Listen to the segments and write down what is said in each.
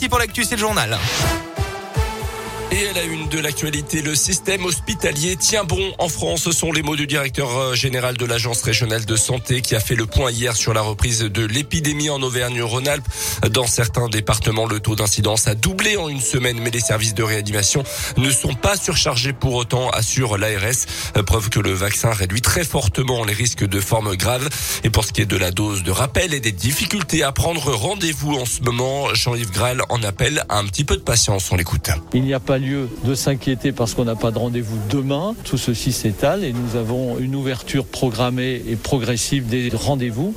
parti pour l'actu, c'est le journal. Et à la une de l'actualité, le système hospitalier tient bon en France. Ce sont les mots du directeur euh, général de l'Agence régionale de santé qui a fait le point hier sur la reprise de l'épidémie en Auvergne-Rhône-Alpes. Dans certains départements, le taux d'incidence a doublé en une semaine, mais les services de réanimation ne sont pas surchargés pour autant, assure l'ARS. Preuve que le vaccin réduit très fortement les risques de formes graves. Et pour ce qui est de la dose de rappel et des difficultés à prendre rendez-vous en ce moment, Jean-Yves Graal en appelle à un petit peu de patience. On l'écoute. Il n'y a pas lieu de s'inquiéter parce qu'on n'a pas de rendez-vous demain. Tout ceci s'étale et nous avons une ouverture programmée et progressive des rendez-vous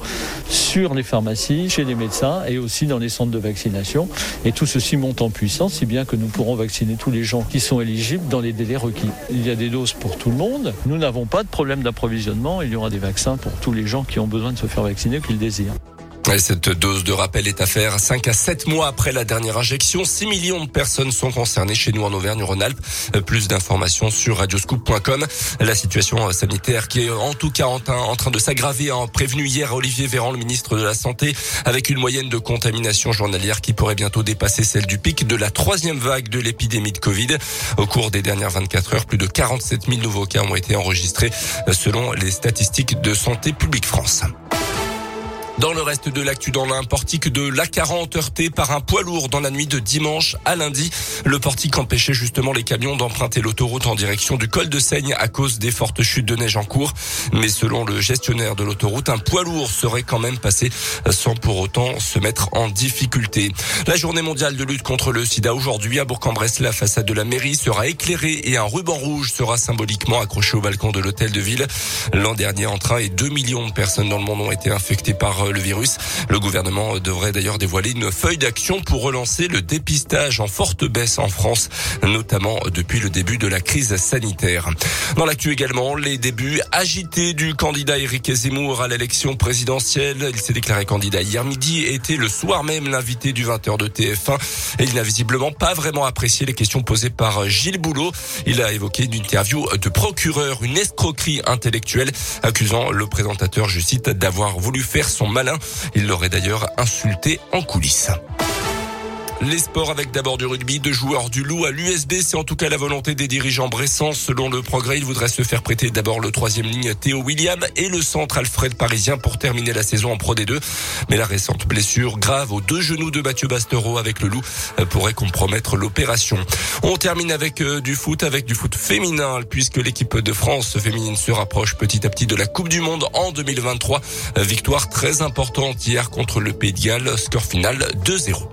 sur les pharmacies, chez les médecins et aussi dans les centres de vaccination. Et tout ceci monte en puissance, si bien que nous pourrons vacciner tous les gens qui sont éligibles dans les délais requis. Il y a des doses pour tout le monde. Nous n'avons pas de problème d'approvisionnement. Il y aura des vaccins pour tous les gens qui ont besoin de se faire vacciner, qui le Cette dose de rappel est à faire 5 à 7 mois après la dernière injection. 6 millions de personnes sont concernées chez nous en Auvergne-Rhône-Alpes. Plus d'informations sur radioscoop.com. La situation sanitaire qui est en tout cas en train de s'aggraver a prévenu hier Olivier Véran, le ministre de la Santé, avec une moyenne de contamination journalière qui pourrait bientôt dépasser celle du pic de la troisième vague de l'épidémie de Covid. Au cours des dernières 24 heures, plus de 47 000 nouveaux cas ont été enregistrés selon les statistiques de Santé publique France. Dans le reste de l'actu dans l'un, portique de l'A40 heurté par un poids lourd dans la nuit de dimanche à lundi. Le portique empêchait justement les camions d'emprunter l'autoroute en direction du col de Seigne à cause des fortes chutes de neige en cours. Mais selon le gestionnaire de l'autoroute, un poids lourd serait quand même passé sans pour autant se mettre en difficulté. La journée mondiale de lutte contre le sida aujourd'hui à Bourg-en-Bresse, la façade de la mairie sera éclairée et un ruban rouge sera symboliquement accroché au balcon de l'hôtel de ville. L'an dernier, en train et 2 millions de personnes dans le monde ont été infectées par le virus. Le gouvernement devrait d'ailleurs dévoiler une feuille d'action pour relancer le dépistage en forte baisse en France, notamment depuis le début de la crise sanitaire. Dans l'actu également, les débuts agités du candidat Éric Zemmour à l'élection présidentielle. Il s'est déclaré candidat hier midi et était le soir même l'invité du 20h de TF1 et il n'a visiblement pas vraiment apprécié les questions posées par Gilles Boulot. Il a évoqué une interview de procureur, une escroquerie intellectuelle, accusant le présentateur, je cite, d'avoir voulu faire son Il l'aurait d'ailleurs insulté en coulisses. Les sports avec d'abord du rugby, deux joueurs du loup à l'USB, c'est en tout cas la volonté des dirigeants bressants. Selon le progrès, ils voudraient se faire prêter d'abord le troisième ligne Théo William et le centre Alfred Parisien pour terminer la saison en Pro D2. Mais la récente blessure grave aux deux genoux de Mathieu Bastereau avec le loup pourrait compromettre l'opération. On termine avec euh, du foot, avec du foot féminin, puisque l'équipe de France féminine se rapproche petit à petit de la Coupe du Monde en 2023. Victoire très importante hier contre le Pays score final 2-0.